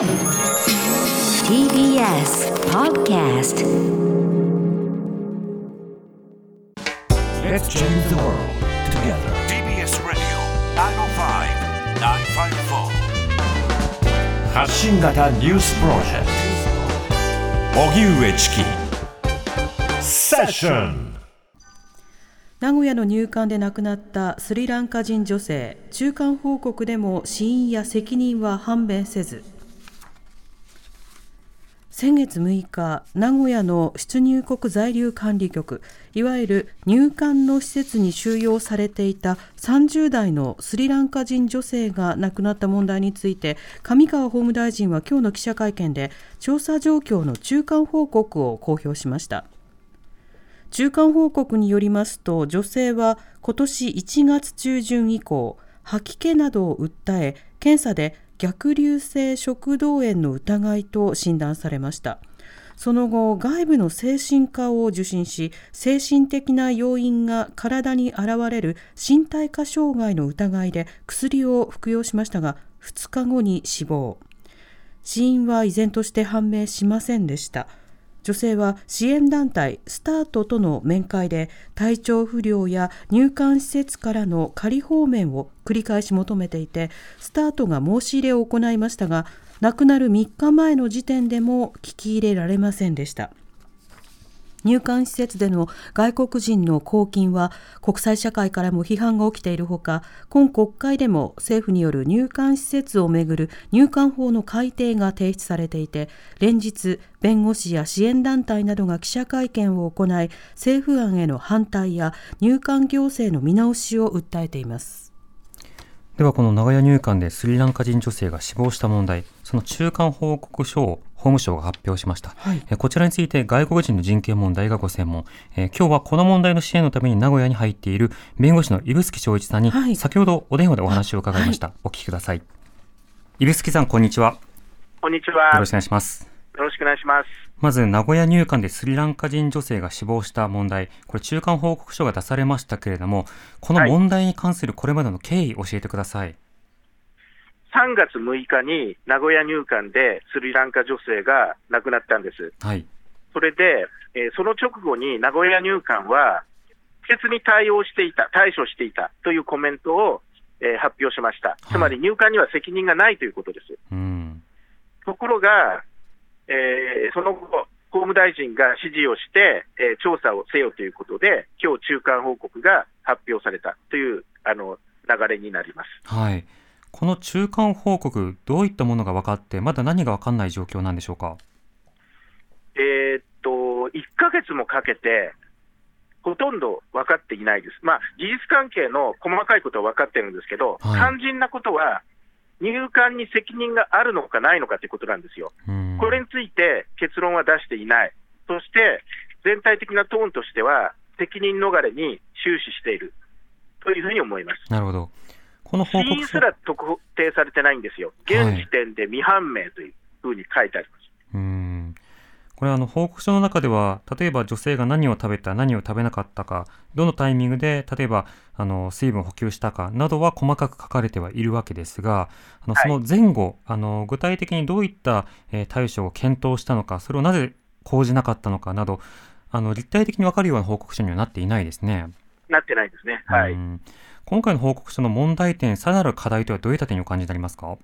TBS Podcast. Let's change the world together. TBS Radio 905-954発信型ニュースプロジェクト荻上チキセッション名古屋の入管で亡くなったスリランカ人女性。中間報告でも死因や責任は判明せず先月6日名古屋の出入国在留管理局いわゆる入管の施設に収容されていた30代のスリランカ人女性が亡くなった問題について上川法務大臣は今日の記者会見で調査状況の中間報告を公表しました。中間報告によりますと女性は今年1月中旬以降吐き気などを訴え検査で逆流性食道炎の疑いと診断されました。その後外部の精神科を受診し精神的な要因が体に現れる身体化障害の疑いで薬を服用しましたが2日後に死亡。死因は依然として判明しませんでした。女性は支援団体スタートとの面会で体調不良や入管施設からの仮放免を繰り返し求めていてスタートが申し入れを行いましたが亡くなる3日前の時点でも聞き入れられませんでした。入管施設での外国人の公金は国際社会からも批判が起きているほか今国会でも政府による入管施設をめぐる入管法の改定が提出されていて連日弁護士や支援団体などが記者会見を行い政府案への反対や入管行政の見直しを訴えています。ではこの名古屋入管でスリランカ人女性が死亡した問題その中間報告書を法務省が発表しました、はい。えこちらについて外国人の人権問題がご専門、えー今日はこの問題の支援のために名古屋に入っている弁護士の指宿正一さんに、はい。先ほどお電話でお話を伺いました、お聞きください。指宿さんこんにちは。こんにちは。よろしくお願いします。よろしくお願いします。まず名古屋入管でスリランカ人女性が死亡した問題。これ中間報告書が出されましたけれどもこの問題に関するこれまでの経緯教えてください、3月6日に名古屋入管でスリランカ女性が亡くなったんです。はいそれで、えーその直後に名古屋入管は、施設に対応していた、対処していたというコメントを、えー発表しました。つまり入管には責任がないということです。うんところが、えーその後、法務大臣が指示をして、えー調査をせよということで、今日中間報告が発表されたというあの流れになります。はい。この中間報告、どういったものが分かって、まだ何が分かんない状況なんでしょうか？えーっと、1ヶ月もかけて、ほとんど分かっていないです。まあ、事実関係の細かいことは分かってるんですけど、はい肝心なことは、入管に責任があるのかないのかということなんですよ。うんこれについて結論は出していない。そして、全体的なトーンとしては、責任逃れに終始しているというふうに思います。なるほど。この死報告書因す。ら特定されてないんですよ。現時点で未判明というふうに書いてあります。うん。これあの報告書の中では、例えば女性が何を食べた、何を食べなかったか、どのタイミングで、例えばあの水分を補給したかなどは細かく書かれてはいるわけですが、あのはいその前後、あの具体的にどういった、えー対処を検討したのか、それをなぜ講じなかったのかなど、あの立体的に分かるような報告書にはなっていないですね。なってないですね。はい。うん今回の報告書の問題点、さらなる課題とはどういった点にお感じになりますか？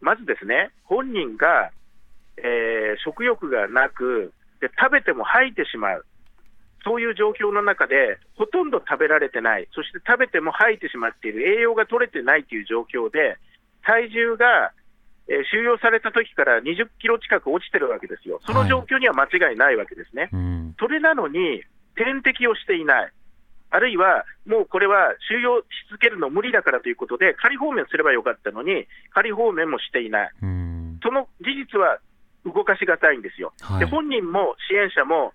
まずですね、本人が、えー食欲がなくで、食べても吐いてしまう、そういう状況の中で、ほとんど食べられてない、そして食べても吐いてしまっている、栄養が取れてないという状況で、体重が、えー収容された時から20キロ近く落ちてるわけですよ、その状況には間違いないわけですね。うん。それなのに、点滴をしていない、あるいはもうこれは収容し続けるの無理だからということで、仮放免すればよかったのに、仮放免もしていない、うん。その事実は動かしがたいんですよ。はいで本人も支援者も、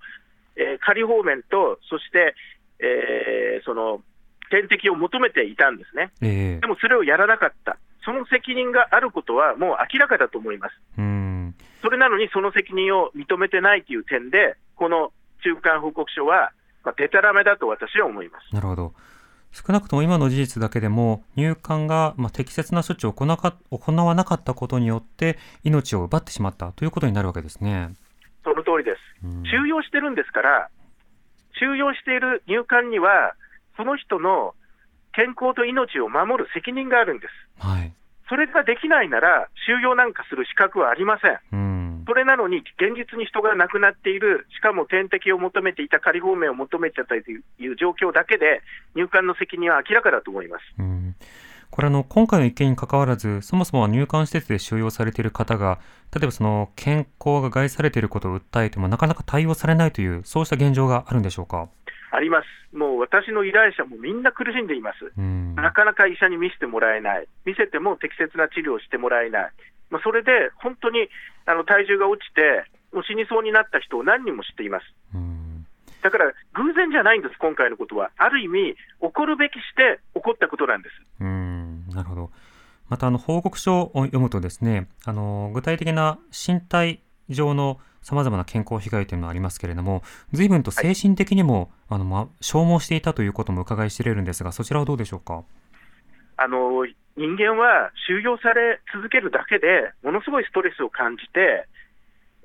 えー仮放免と、そして、えーその点滴を求めていたんですね。ええでもそれをやらなかった、その責任があることはもう明らかだと思います。うん。それなのにその責任を認めてないという点で、この中間報告書は、まあ、でたらめだと私は思います。なるほど。少なくとも今の事実だけでも入管がまあ適切な処置を行わか行わなかったことによって命を奪ってしまったということになるわけですね。その通りです。うん収容してるんですから、収容している入管には、その人の健康と命を守る責任があるんです。はい。それができないなら、収容なんかする資格はありません。うん。それなのに、現実に人が亡くなっている、しかも点滴を求めていた、仮放免を求めていたという状況だけで、入管の責任は明らかだと思います。うんこれあの今回の一件に関わらずそもそもは入管施設で収容されている方が例えばその健康が害されていることを訴えてもなかなか対応されないというそうした現状があるんでしょうか？あります。もう私の依頼者もみんな苦しんでいます。うんなかなか医者に見せてもらえない、見せても適切な治療をしてもらえない、まあ、それで本当にあの体重が落ちて、もう死にそうになった人を何人も知っています。うんだから偶然じゃないんです、今回のことは。ある意味、起こるべきして起こったことなんです。うんなるほど。またあの報告書を読むとですねあの具体的な身体上のさまざまな健康被害というのがありますけれども随分と精神的にも、あのま消耗していたということも伺い知れるんですがそちらはどうでしょうか？あの人間は収容され続けるだけで、ものすごいストレスを感じて、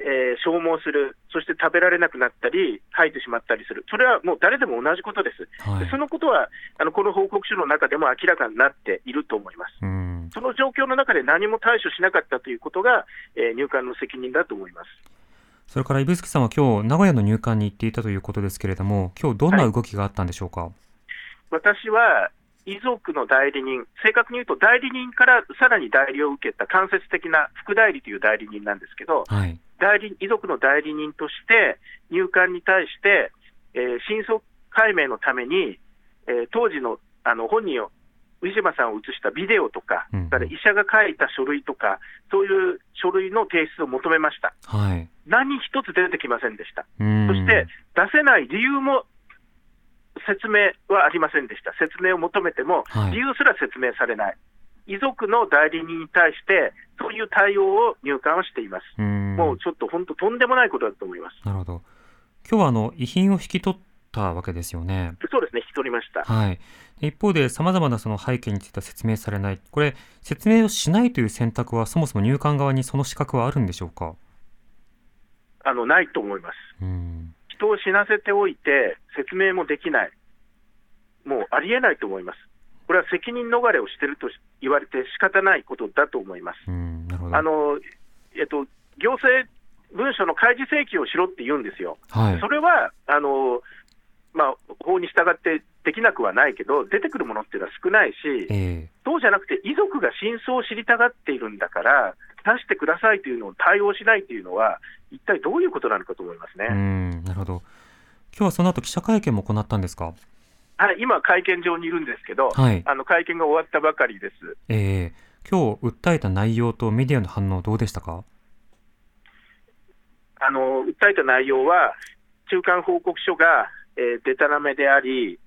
えー消耗する、そして食べられなくなったり、吐いてしまったりする、それはもう誰でも同じことです。はいでそのことはあのこの報告書の中でも明らかになっていると思います。うんその状況の中で何も対処しなかったということが、えー入管の責任だと思います。それから指宿さんは今日名古屋の入管に行っていたということですけれども今日どんな動きがあったんでしょうか？私は遺族の代理人、正確に言うと代理人からさらに代理を受けた間接的な副代理という代理人なんですけど、はい。代理遺族の代理人として、入管に対して、えー真相解明のために、えー当時のあの本人を、ウィシュマさんを映したビデオとか、うんうんそれから医者が書いた書類とか、そういう書類の提出を求めました。はい。何一つ出てきませんでした。うんそして、出せない理由も説明はありませんでした。説明を求めてもはい、理由すら説明されない。遺族の代理人に対して、そういう対応を入管はしています。うんもうちょっと本当、とんでもないことだと思います。なるほど。今日はあの遺品を引き取ったわけですよね。そうですね、引き取りました。はい。一方で様々なその背景については説明されない。これ説明をしないという選択はそもそも入管側にその資格はあるんでしょうか？あのないと思います。うん。人を死なせておいて、説明もできない、もうありえないと思います。これは責任逃れをしていると言われて仕方ないことだと思います。あのえっと、行政文書の開示請求をしろって言うんですよ。はいそ。れはあの、まあ、法に従ってできなくはないけど、出てくるものっていうのは少ないし、ええそうじゃなくて、遺族が真相を知りたがっているんだから、出してくださいというのを対応しないというのは、一体どういうことなのかと思いますね。うん。なるほど。今日はその後記者会見も行ったんですか？はい、今、会見場にいるんですけど、はいあの会見が終わったばかりです。ええ今日訴えた内容とメディアの反応どうでしたか？あの訴えた内容は、中間報告書が、えー、でたらめであり、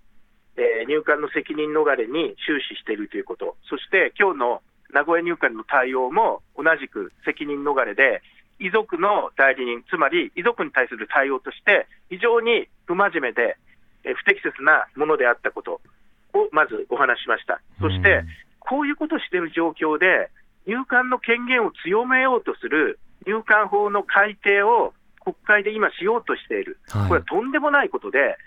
えー入管の責任逃れに終始しているということ、そして今日の名古屋入管の対応も同じく責任逃れで、遺族の代理人、つまり遺族に対する対応として、非常に不真面目で、えー不適切なものであったことをまずお話ししました。そして、うんこういうことをしている状況で、入管の権限を強めようとする入管法の改定を国会で今しようとしている、はいこれはとんでもないことで、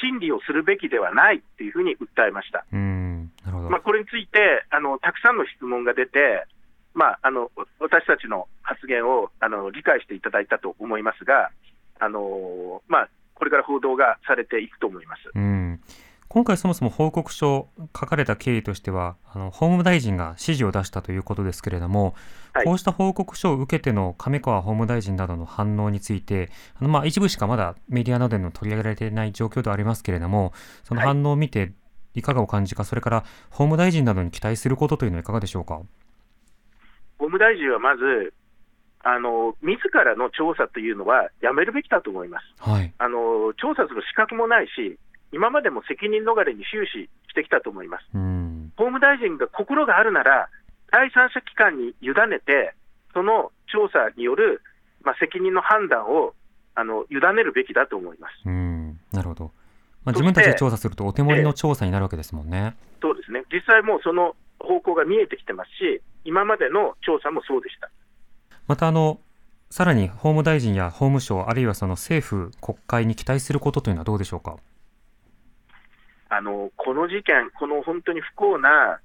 審理をするべきではないっていうふうに訴えました。うん。なるほど。まあ、これについてあの、たくさんの質問が出て、まあ、あの私たちの発言をあの理解していただいたと思いますが、あのまあ、これから報道がされていくと思います。うん、今回そもそも報告書書かれた経緯としてはあの法務大臣が指示を出したということですけれども、はいこうした報告書を受けての上川法務大臣などの反応についてあの、まあ、一部しかまだメディアなどでの取り上げられていない状況ではありますけれどもその反応を見ていかがお感じか、それから法務大臣などに期待することというのはいかがでしょうか？法務大臣はまず、あの自らの調査というのはやめるべきだと思います。はい、あの調査する資格もないし、今までも責任逃れに終始してきたと思います。うん法務大臣が心があるなら、第三者機関に委ねて、その調査による、まあ、責任の判断をあの委ねるべきだと思います。うんなるほど。まあ、自分たちで調査するとお手盛りの調査になるわけですもんね。そうですね、実際もうその方向が見えてきてますし、今までの調査もそうでした。またあのさらに法務大臣や法務省、あるいはその政府、国会に期待することというのはどうでしょうか？あのこの事件、この本当に不幸な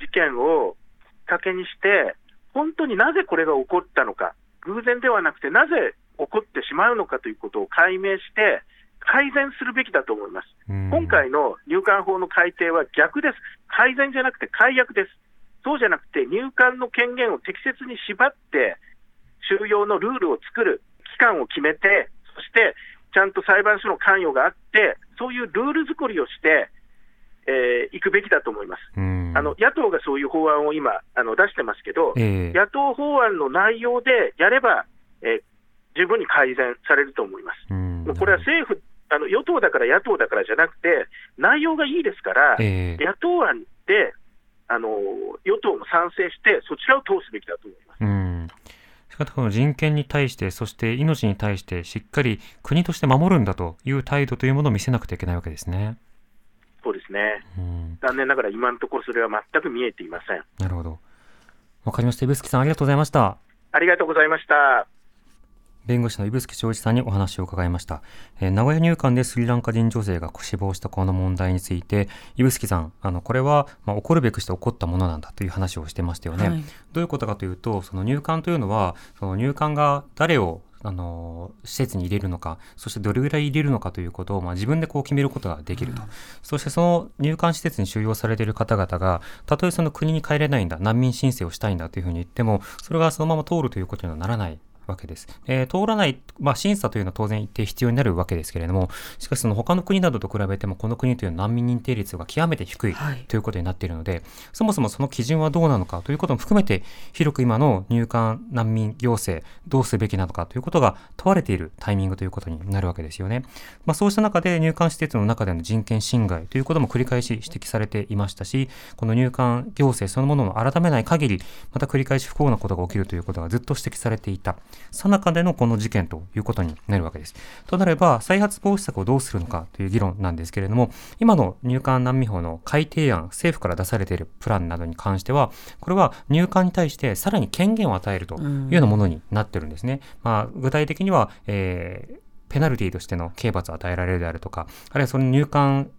事件をきっかけにして、本当になぜこれが起こったのか、偶然ではなくて、なぜ起こってしまうのかということを解明して、改善するべきだと思います。うん今回の入管法の改定は逆です、改善じゃなくて改悪です、そうじゃなくて入管の権限を適切に縛って、収容のルールを作る、期間を決めて、そしてちゃんと裁判所の関与があって、そういうルール作りをして、えーいくべきだと思います。うんあの野党がそういう法案を今あの出してますけど、ええ野党法案の内容でやれば、えー十分に改善されると思います。うんもうこれは政府あの、与党だから野党だからじゃなくて、内容がいいですから、ええ野党案であの与党も賛成して、そちらを通すべきだと思います。うんしかもこの人権に対して、そして命に対して、しっかり国として守るんだという態度というものを見せなくてはいけないわけですね。そうですね。うん、残念ながら今のところそれは全く見えていません。なるほど。わかりました。指宿さん、ありがとうございました。ありがとうございました。弁護士の指宿正一さんにお話を伺いました、えー名古屋入管でスリランカ人女性が死亡したこの問題について指宿さんあのこれは、まあ、起こるべくして起こったものなんだという話をしてましたよね、はい。どういうことかというとその入管というのはその入管が誰をあの施設に入れるのかそしてどれぐらい入れるのかということを、まあ、自分でこう決めることができると、そしてその入管施設に収容されている方々がたとえその国に帰れないんだ難民申請をしたいんだというふうに言ってもそれがそのまま通るということにはならないわけです。えー通らない、まあ、審査というのは当然一定必要になるわけですけれども、しかしその他の国などと比べても、この国というのは難民認定率が極めて低いはいということになっているので、そもそもその基準はどうなのかということも含めて、広く今の入管難民行政、どうすべきなのかということが問われているタイミングということになるわけですよね。まあ、そうした中で入管施設の中での人権侵害ということも繰り返し指摘されていましたし、この入管行政そのものを改めない限り、また繰り返し不幸なことが起きるということがずっと指摘されていた、さなかでのこの事件ということになるわけです。となれば、再発防止策をどうするのかという議論なんですけれども、今の入管難民法の改定案、政府から出されているプランなどに関しては、これは入管に対してさらに権限を与えるというようなものになってるんですね。まあ、具体的には、えーペナルティとしての刑罰を与えられるであるとか、あるいはその入管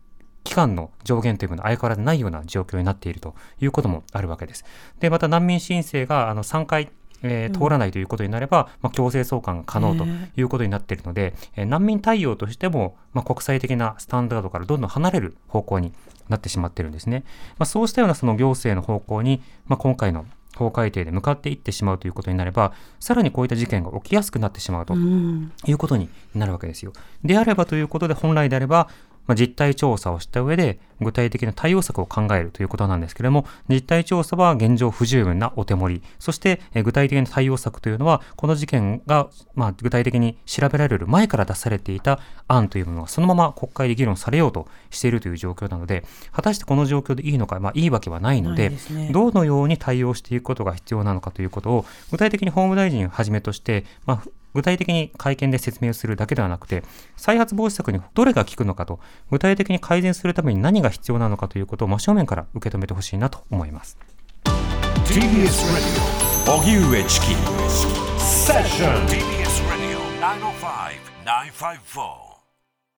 期間の上限というものは相変わらずないような状況になっているということもあるわけです。で、また難民申請があの3回、えー通らないということになれば、まあ、強制送還が可能ということになっているので、えー難民対応としても、まあ、国際的なスタンダードからどんどん離れる方向になってしまっているんですね。まあ、そうしたようなその行政の方向に、まあ、今回の法改定で向かっていってしまうということになれば、さらにこういった事件が起きやすくなってしまうとうんいうことになるわけですよ。であればということで、本来であれば、まあ、実態調査をした上で、具体的な対応策を考えるということなんですけれども、実態調査は現状不十分なお手盛り、そして、えー具体的な対応策というのは、この事件が、まあ、具体的に調べられる前から出されていた案というものが、そのまま国会で議論されようとしているという状況なので、果たしてこの状況でいいのか、まあ、いいわけはないので、ね。どのように対応していくことが必要なのかということを、具体的に法務大臣をはじめとして、まあ、具体的に会見で説明するだけではなくて、再発防止策にどれが効くのかと、具体的に改善するために何が必要なのかということを真正面から受け止めてほしいなと思います。TBS